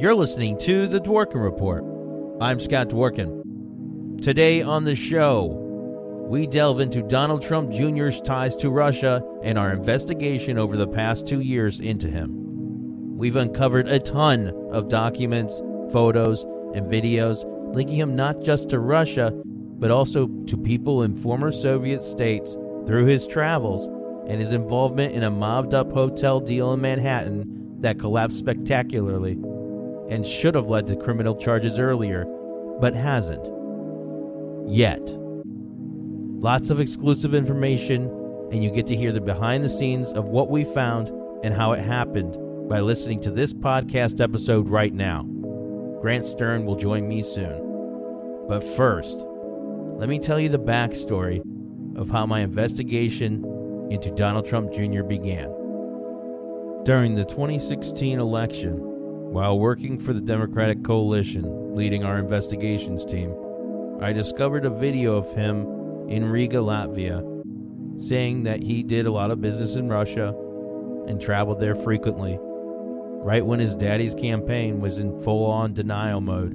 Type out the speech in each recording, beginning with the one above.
You're listening to The Dworkin Report. I'm Scott Dworkin. Today on the show, we delve into Donald Trump Jr.'s ties to Russia and our investigation over the past two years into him. We've uncovered a ton of documents, photos, and videos linking him not just to Russia, but also to people in former Soviet states through his travels and his involvement in a mobbed up hotel deal in Manhattan that collapsed spectacularly and should have led to criminal charges earlier, but hasn't. Yet. Lots of exclusive information, and you get to hear the behind the scenes of what we found and how it happened by listening to this podcast episode right now. Grant Stern will join me soon. But first, let me tell you the backstory of how my investigation into Donald Trump Jr. began. During the 2016 election, while working for the Democratic Coalition, leading our investigations team, I discovered a video of him in Riga, Latvia, saying that he did a lot of business in Russia and traveled there frequently, right when his daddy's campaign was in full on denial mode,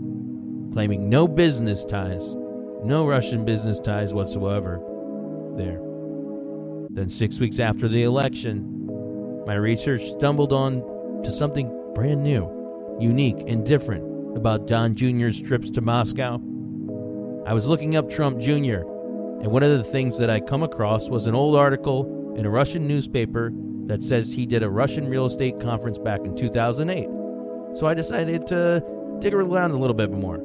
claiming no business ties, no Russian business ties whatsoever there. Then, six weeks after the election, my research stumbled on to something brand new unique and different about Don Jr.'s trips to Moscow? I was looking up Trump Jr., and one of the things that I come across was an old article in a Russian newspaper that says he did a Russian real estate conference back in 2008. So I decided to dig around a little bit more.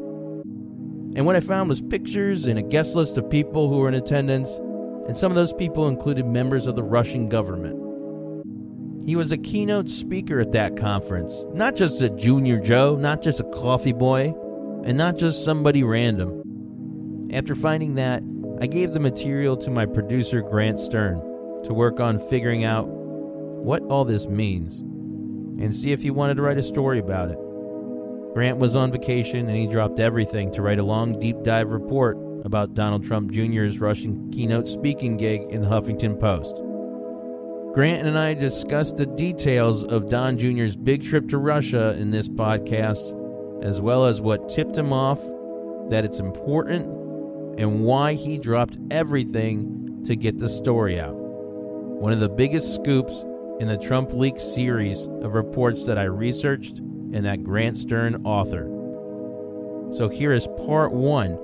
And what I found was pictures and a guest list of people who were in attendance, and some of those people included members of the Russian government. He was a keynote speaker at that conference, not just a junior Joe, not just a coffee boy, and not just somebody random. After finding that, I gave the material to my producer Grant Stern to work on figuring out what all this means and see if he wanted to write a story about it. Grant was on vacation and he dropped everything to write a long deep dive report about Donald Trump Jr.'s Russian keynote speaking gig in the Huffington Post. Grant and I discussed the details of Don Jr.'s big trip to Russia in this podcast, as well as what tipped him off that it's important and why he dropped everything to get the story out. One of the biggest scoops in the Trump Leaks series of reports that I researched and that Grant Stern authored. So here is part one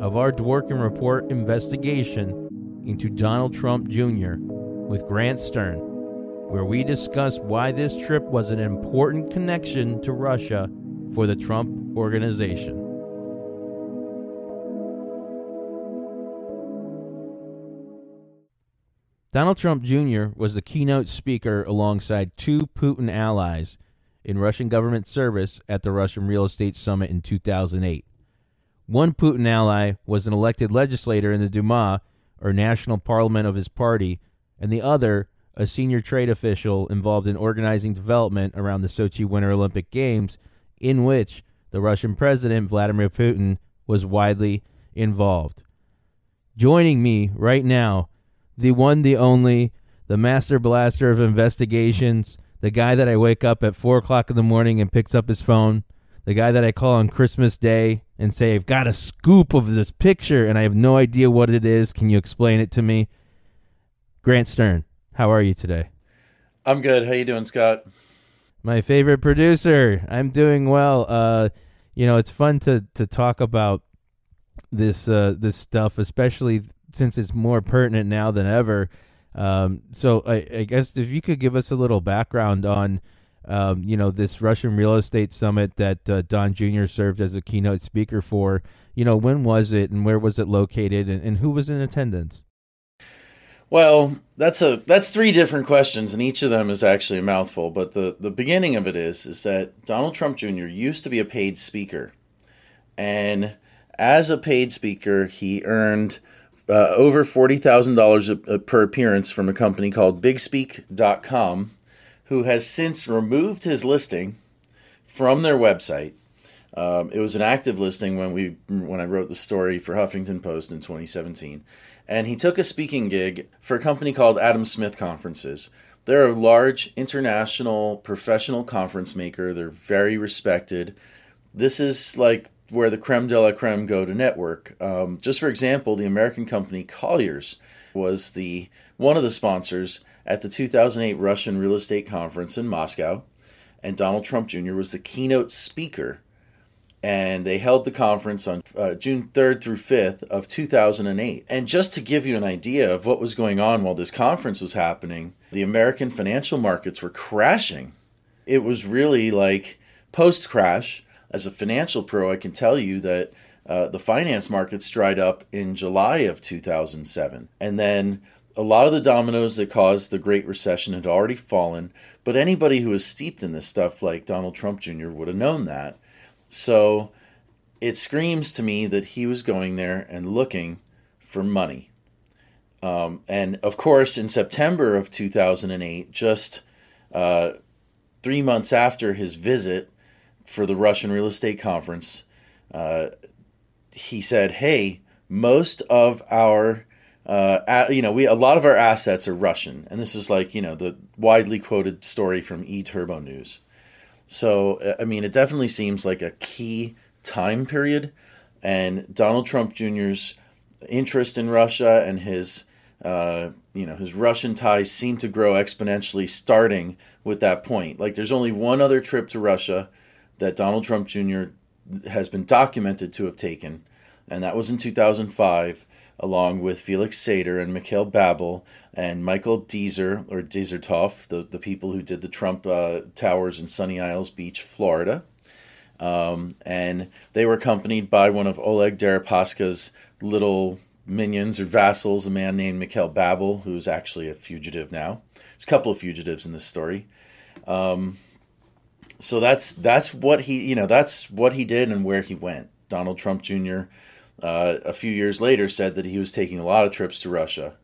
of our Dworkin Report investigation into Donald Trump Jr with Grant Stern, where we discuss why this trip was an important connection to Russia for the Trump organization. Donald Trump Jr. was the keynote speaker alongside two Putin allies in Russian government service at the Russian Real Estate Summit in 2008. One Putin ally was an elected legislator in the Duma, or national parliament of his party, and the other a senior trade official involved in organizing development around the Sochi Winter Olympic Games, in which the Russian President Vladimir Putin was widely involved. Joining me right now, the one, the only, the master blaster of investigations, the guy that I wake up at 4 o'clock in the morning and picks up his phone, the guy that I call on Christmas Day and say, I've got a scoop of this picture and I have no idea what it is. Can you explain it to me? Grant Stern, how are you today? I'm good. How you doing, Scott? My favorite producer. I'm doing well. Uh, you know, it's fun to to talk about this uh, this stuff, especially since it's more pertinent now than ever. Um, so I, I, guess if you could give us a little background on, um, you know, this Russian real estate summit that uh, Don Jr. served as a keynote speaker for. You know, when was it and where was it located and, and who was in attendance? Well, that's a that's three different questions, and each of them is actually a mouthful. But the the beginning of it is is that Donald Trump Jr. used to be a paid speaker, and as a paid speaker, he earned uh, over forty thousand dollars per appearance from a company called BigSpeak.com, who has since removed his listing from their website. Um, it was an active listing when we when I wrote the story for Huffington Post in 2017 and he took a speaking gig for a company called Adam Smith Conferences. They're a large international professional conference maker. They're very respected. This is like where the creme de la creme go to network. Um, just for example, the American company Colliers was the one of the sponsors at the 2008 Russian Real Estate Conference in Moscow, and Donald Trump Jr. was the keynote speaker and they held the conference on uh, June 3rd through 5th of 2008. And just to give you an idea of what was going on while this conference was happening, the American financial markets were crashing. It was really like post crash. As a financial pro, I can tell you that uh, the finance markets dried up in July of 2007. And then a lot of the dominoes that caused the Great Recession had already fallen, but anybody who was steeped in this stuff, like Donald Trump Jr., would have known that. So it screams to me that he was going there and looking for money. Um, and of course, in September of 2008, just uh, three months after his visit for the Russian real estate conference, uh, he said, "Hey, most of our, uh, you know, we a lot of our assets are Russian," and this was like you know the widely quoted story from E Turbo News. So, I mean, it definitely seems like a key time period. And Donald Trump Jr.'s interest in Russia and his, uh, you know, his Russian ties seem to grow exponentially starting with that point. Like, there's only one other trip to Russia that Donald Trump Jr. has been documented to have taken, and that was in 2005 along with Felix Sater and Mikhail Babel and Michael Dezer or Dezertov, the, the people who did the Trump uh, Towers in Sunny Isles Beach, Florida. Um, and they were accompanied by one of Oleg Deripaska's little minions or vassals, a man named Mikhail Babel, who's actually a fugitive now. There's a couple of fugitives in this story. Um, so that's that's what he you know that's what he did and where he went. Donald Trump Jr uh, a few years later said that he was taking a lot of trips to Russia.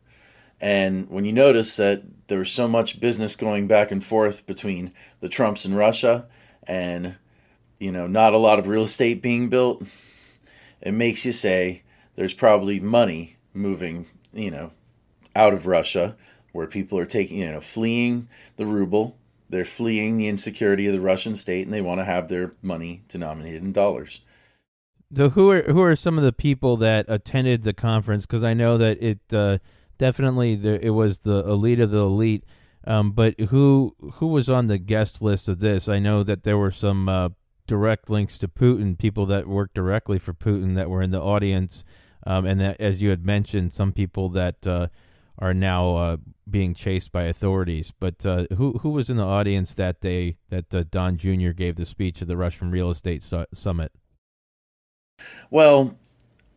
And when you notice that there was so much business going back and forth between the Trumps and Russia, and you know, not a lot of real estate being built, it makes you say there's probably money moving, you know, out of Russia, where people are taking, you know, fleeing the ruble, they're fleeing the insecurity of the Russian state, and they want to have their money denominated in dollars. So who are who are some of the people that attended the conference? Because I know that it uh, definitely the, it was the elite of the elite. Um, but who who was on the guest list of this? I know that there were some uh, direct links to Putin, people that worked directly for Putin that were in the audience, um, and that, as you had mentioned, some people that uh, are now uh, being chased by authorities. But uh, who who was in the audience that day that uh, Don Jr. gave the speech at the Russian Real Estate su- Summit? Well,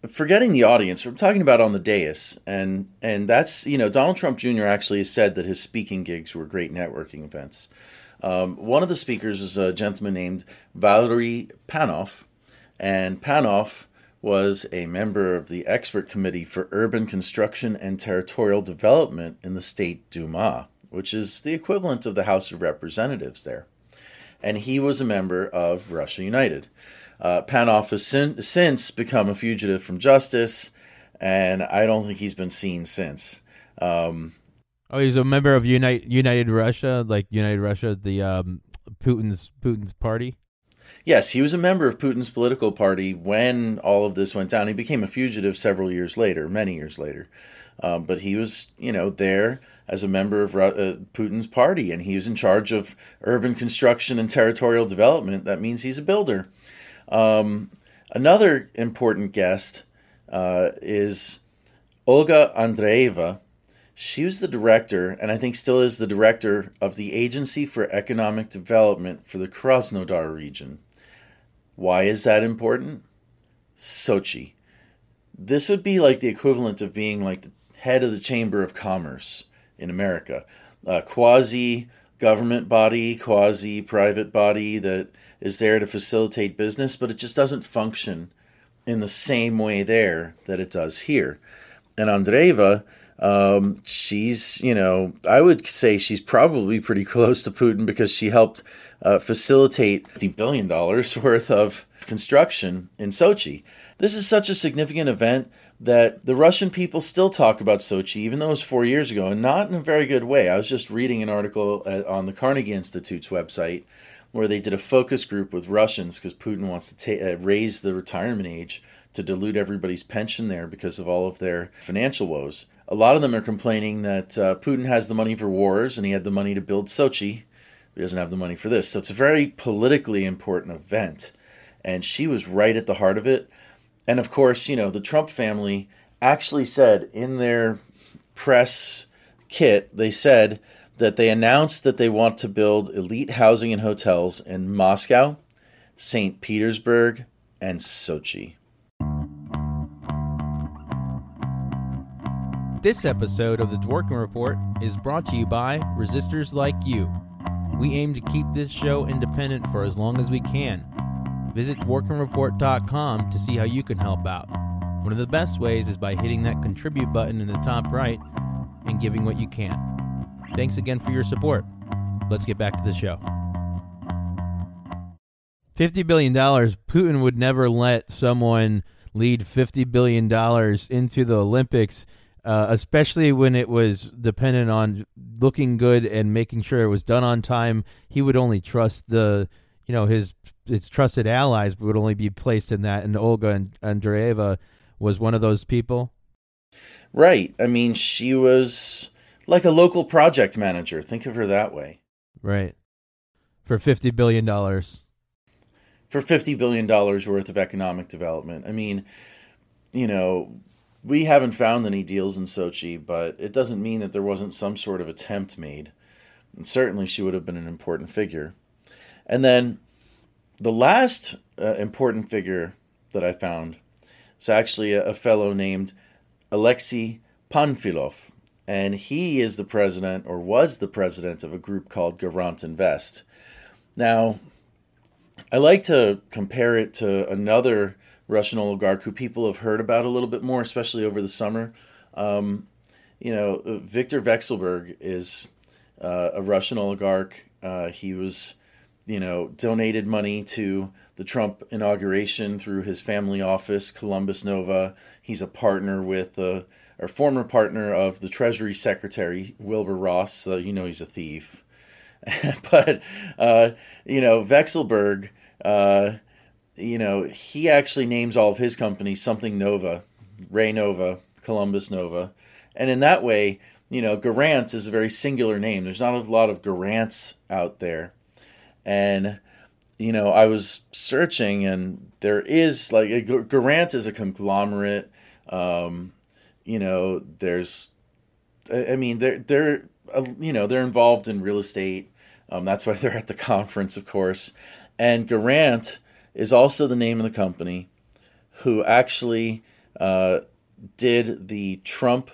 forgetting the audience, we're talking about on the dais, and and that's you know Donald Trump Jr. actually said that his speaking gigs were great networking events. Um, one of the speakers is a gentleman named Valery Panov, and Panov was a member of the expert committee for urban construction and territorial development in the state Duma, which is the equivalent of the House of Representatives there. And he was a member of Russia United. Uh, Panov has sin- since become a fugitive from justice, and I don't think he's been seen since. Um, oh, he's a member of Unite, United Russia, like United Russia, the um, Putin's Putin's party. Yes, he was a member of Putin's political party when all of this went down. He became a fugitive several years later, many years later. Um, but he was, you know, there as a member of uh, Putin's party, and he was in charge of urban construction and territorial development. That means he's a builder. Um, another important guest uh, is Olga Andreeva. She was the director, and I think still is the director of the Agency for Economic Development for the Krasnodar region. Why is that important? Sochi. This would be like the equivalent of being like the head of the Chamber of Commerce in America, a quasi government body, quasi private body that is there to facilitate business, but it just doesn't function in the same way there that it does here. And Andreeva, um, she's, you know, I would say she's probably pretty close to Putin because she helped uh, facilitate the billion dollars worth of construction in Sochi. This is such a significant event that the Russian people still talk about Sochi, even though it was four years ago, and not in a very good way. I was just reading an article uh, on the Carnegie Institute's website where they did a focus group with Russians because Putin wants to ta- uh, raise the retirement age to dilute everybody's pension there because of all of their financial woes. A lot of them are complaining that uh, Putin has the money for wars and he had the money to build Sochi. He doesn't have the money for this. So it's a very politically important event. And she was right at the heart of it. And of course, you know, the Trump family actually said in their press kit, they said that they announced that they want to build elite housing and hotels in Moscow, St. Petersburg, and Sochi. This episode of the Dworkin Report is brought to you by Resistors Like You. We aim to keep this show independent for as long as we can. Visit dworkinreport.com to see how you can help out. One of the best ways is by hitting that contribute button in the top right and giving what you can. Thanks again for your support. Let's get back to the show. $50 billion. Putin would never let someone lead $50 billion into the Olympics, uh, especially when it was dependent on looking good and making sure it was done on time. He would only trust the, you know, his his trusted allies would only be placed in that. And Olga and Andreeva was one of those people. Right. I mean, she was like a local project manager. Think of her that way. Right. For $50 billion. For $50 billion worth of economic development. I mean, you know, we haven't found any deals in Sochi, but it doesn't mean that there wasn't some sort of attempt made. And certainly she would have been an important figure. And then the last uh, important figure that I found is actually a, a fellow named Alexei Panfilov and he is the president or was the president of a group called Garant Invest. Now, I like to compare it to another Russian oligarch who people have heard about a little bit more, especially over the summer. Um, you know, Viktor Vekselberg is uh, a Russian oligarch. Uh, he was, you know, donated money to the Trump inauguration through his family office, Columbus Nova. He's a partner with the or former partner of the Treasury Secretary Wilbur Ross. So you know he's a thief. but uh, you know Vekselberg, uh, you know he actually names all of his companies something Nova, Renova, Columbus Nova, and in that way, you know Garant is a very singular name. There's not a lot of Garants out there, and you know I was searching, and there is like Garant is a conglomerate. Um, you know, there's, I mean, they're they're uh, you know they're involved in real estate. Um, that's why they're at the conference, of course. And Garant is also the name of the company who actually uh, did the Trump,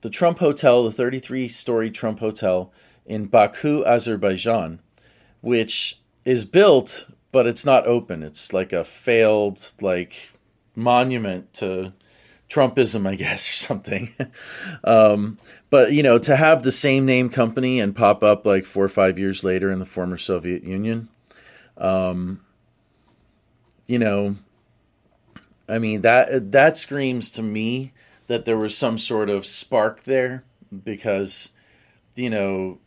the Trump Hotel, the 33-story Trump Hotel in Baku, Azerbaijan, which is built, but it's not open. It's like a failed like monument to Trumpism, I guess, or something. um, but you know, to have the same name company and pop up like four or five years later in the former Soviet Union, um, you know, I mean that that screams to me that there was some sort of spark there because, you know,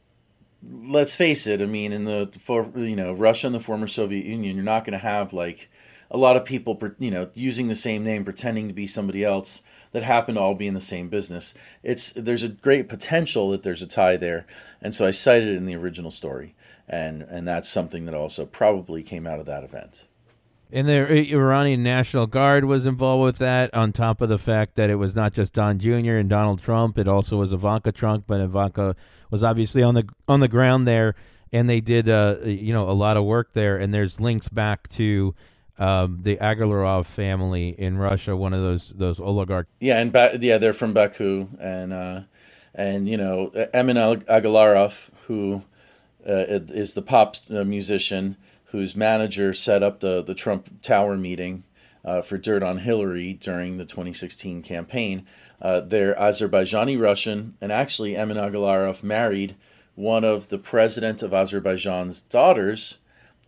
let's face it. I mean, in the for you know Russia and the former Soviet Union, you're not going to have like a lot of people, you know, using the same name, pretending to be somebody else that happen to all be in the same business. It's there's a great potential that there's a tie there, and so I cited it in the original story, and and that's something that also probably came out of that event. And the Iranian National Guard was involved with that, on top of the fact that it was not just Don Jr. and Donald Trump; it also was Ivanka Trump, but Ivanka was obviously on the on the ground there, and they did, uh, you know, a lot of work there. And there's links back to um, the Agalarov family in Russia, one of those those oligarch. Yeah, and ba- yeah, they're from Baku, and uh, and you know Emin Agalarov, who uh, is the pop uh, musician whose manager set up the the Trump Tower meeting uh, for dirt on Hillary during the 2016 campaign. Uh, they're Azerbaijani Russian, and actually Emin Agalarov married one of the president of Azerbaijan's daughters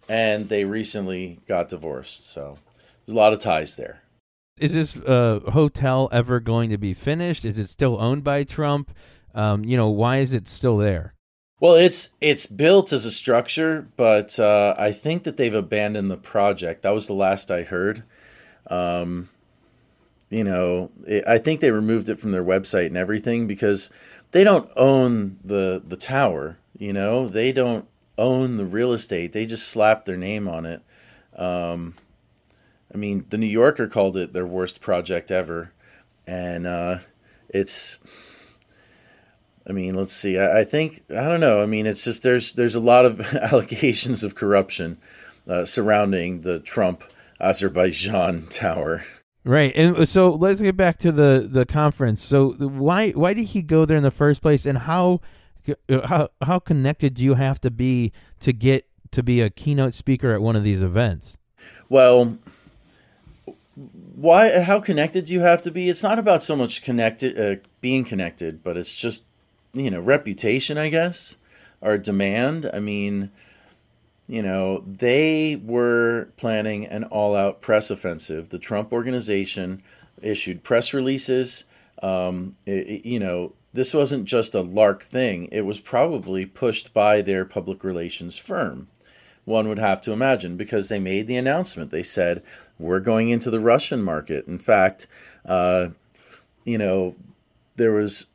and they recently got divorced. So there's a lot of ties there. Is this uh, hotel ever going to be finished? Is it still owned by Trump? Um, you know, why is it still there? Well, it's it's built as a structure, but uh, I think that they've abandoned the project. That was the last I heard. Um, you know, it, I think they removed it from their website and everything because they don't own the the tower. You know, they don't own the real estate. They just slapped their name on it. Um, I mean, the New Yorker called it their worst project ever, and uh, it's. I mean, let's see. I, I, think I don't know. I mean, it's just there's there's a lot of allegations of corruption uh, surrounding the Trump Azerbaijan tower. Right, and so let's get back to the the conference. So why why did he go there in the first place, and how uh, how how connected do you have to be to get to be a keynote speaker at one of these events? Well, why how connected do you have to be? It's not about so much connected uh, being connected, but it's just you know reputation, I guess, or demand. I mean, you know, they were planning an all-out press offensive. The Trump organization issued press releases. Um, it, you know, this wasn't just a lark thing, it was probably pushed by their public relations firm. One would have to imagine because they made the announcement. They said, We're going into the Russian market. In fact, uh, you know, there was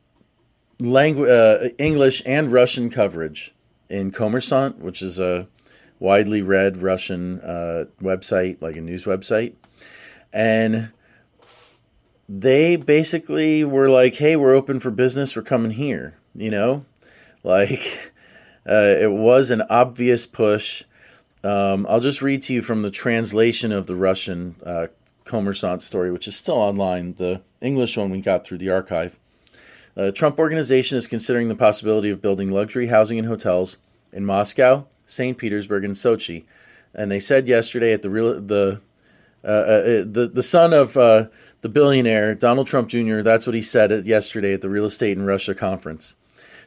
langu- uh, English and Russian coverage in Kommersant, which is a widely read Russian uh, website, like a news website. And they basically were like, "Hey, we're open for business. We're coming here." You know, like uh, it was an obvious push. Um, I'll just read to you from the translation of the Russian uh, Kommersant story, which is still online. The English one we got through the archive. The Trump organization is considering the possibility of building luxury housing and hotels in Moscow, St. Petersburg, and Sochi. And they said yesterday at the real the uh, uh, the the son of uh, the billionaire, Donald Trump Jr., that's what he said yesterday at the Real Estate in Russia conference.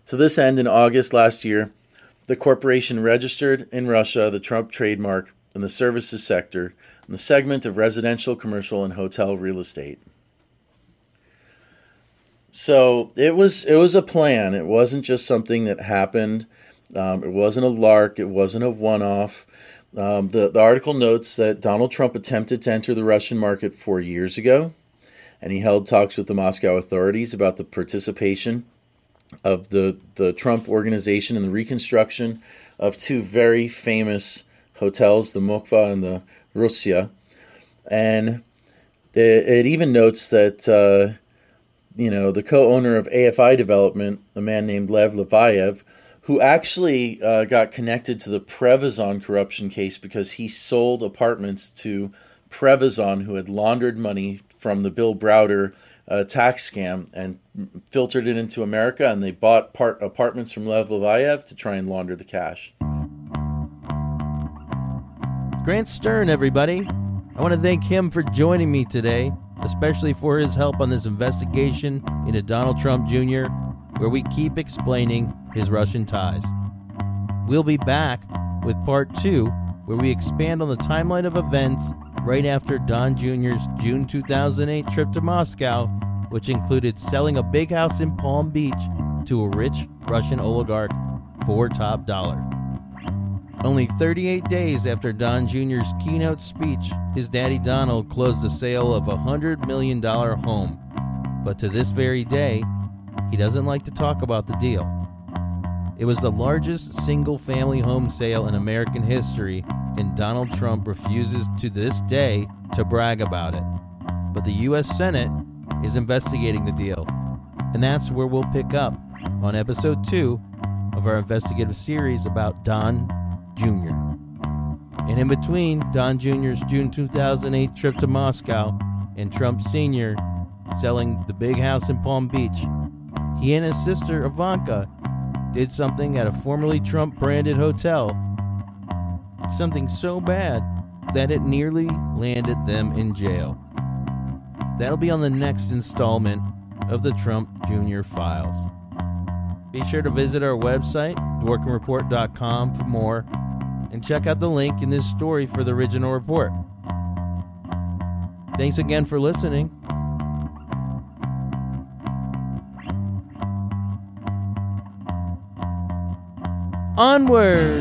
To this end, in August last year, the corporation registered in Russia the Trump trademark in the services sector in the segment of residential, commercial, and hotel real estate. So it was it was a plan. It wasn't just something that happened. Um, it wasn't a lark. It wasn't a one off. Um, the, the article notes that Donald Trump attempted to enter the Russian market four years ago and he held talks with the Moscow authorities about the participation of the, the Trump organization in the reconstruction of two very famous hotels, the Moskva and the Russia. And it, it even notes that, uh, you know, the co owner of AFI Development, a man named Lev Leviev, who actually uh, got connected to the Prevezon corruption case because he sold apartments to Prevezon, who had laundered money from the Bill Browder uh, tax scam and filtered it into America, and they bought part apartments from Lev Leviev to try and launder the cash. Grant Stern, everybody. I want to thank him for joining me today, especially for his help on this investigation into Donald Trump Jr., where we keep explaining his Russian ties. We'll be back with part two, where we expand on the timeline of events right after Don Jr.'s June 2008 trip to Moscow, which included selling a big house in Palm Beach to a rich Russian oligarch for top dollar. Only 38 days after Don Jr.'s keynote speech, his daddy Donald closed the sale of a $100 million home. But to this very day, he doesn't like to talk about the deal. It was the largest single family home sale in American history and Donald Trump refuses to this day to brag about it. But the U.S. Senate is investigating the deal, and that's where we'll pick up on episode two of our investigative series about Don Jr. And in between Don Jr.'s June 2008 trip to Moscow and Trump Sr. selling the big house in Palm Beach, he and his sister Ivanka did something at a formerly Trump branded hotel. Something so bad that it nearly landed them in jail. That'll be on the next installment of the Trump Jr. Files. Be sure to visit our website, dworkinreport.com, for more, and check out the link in this story for the original report. Thanks again for listening. Onward!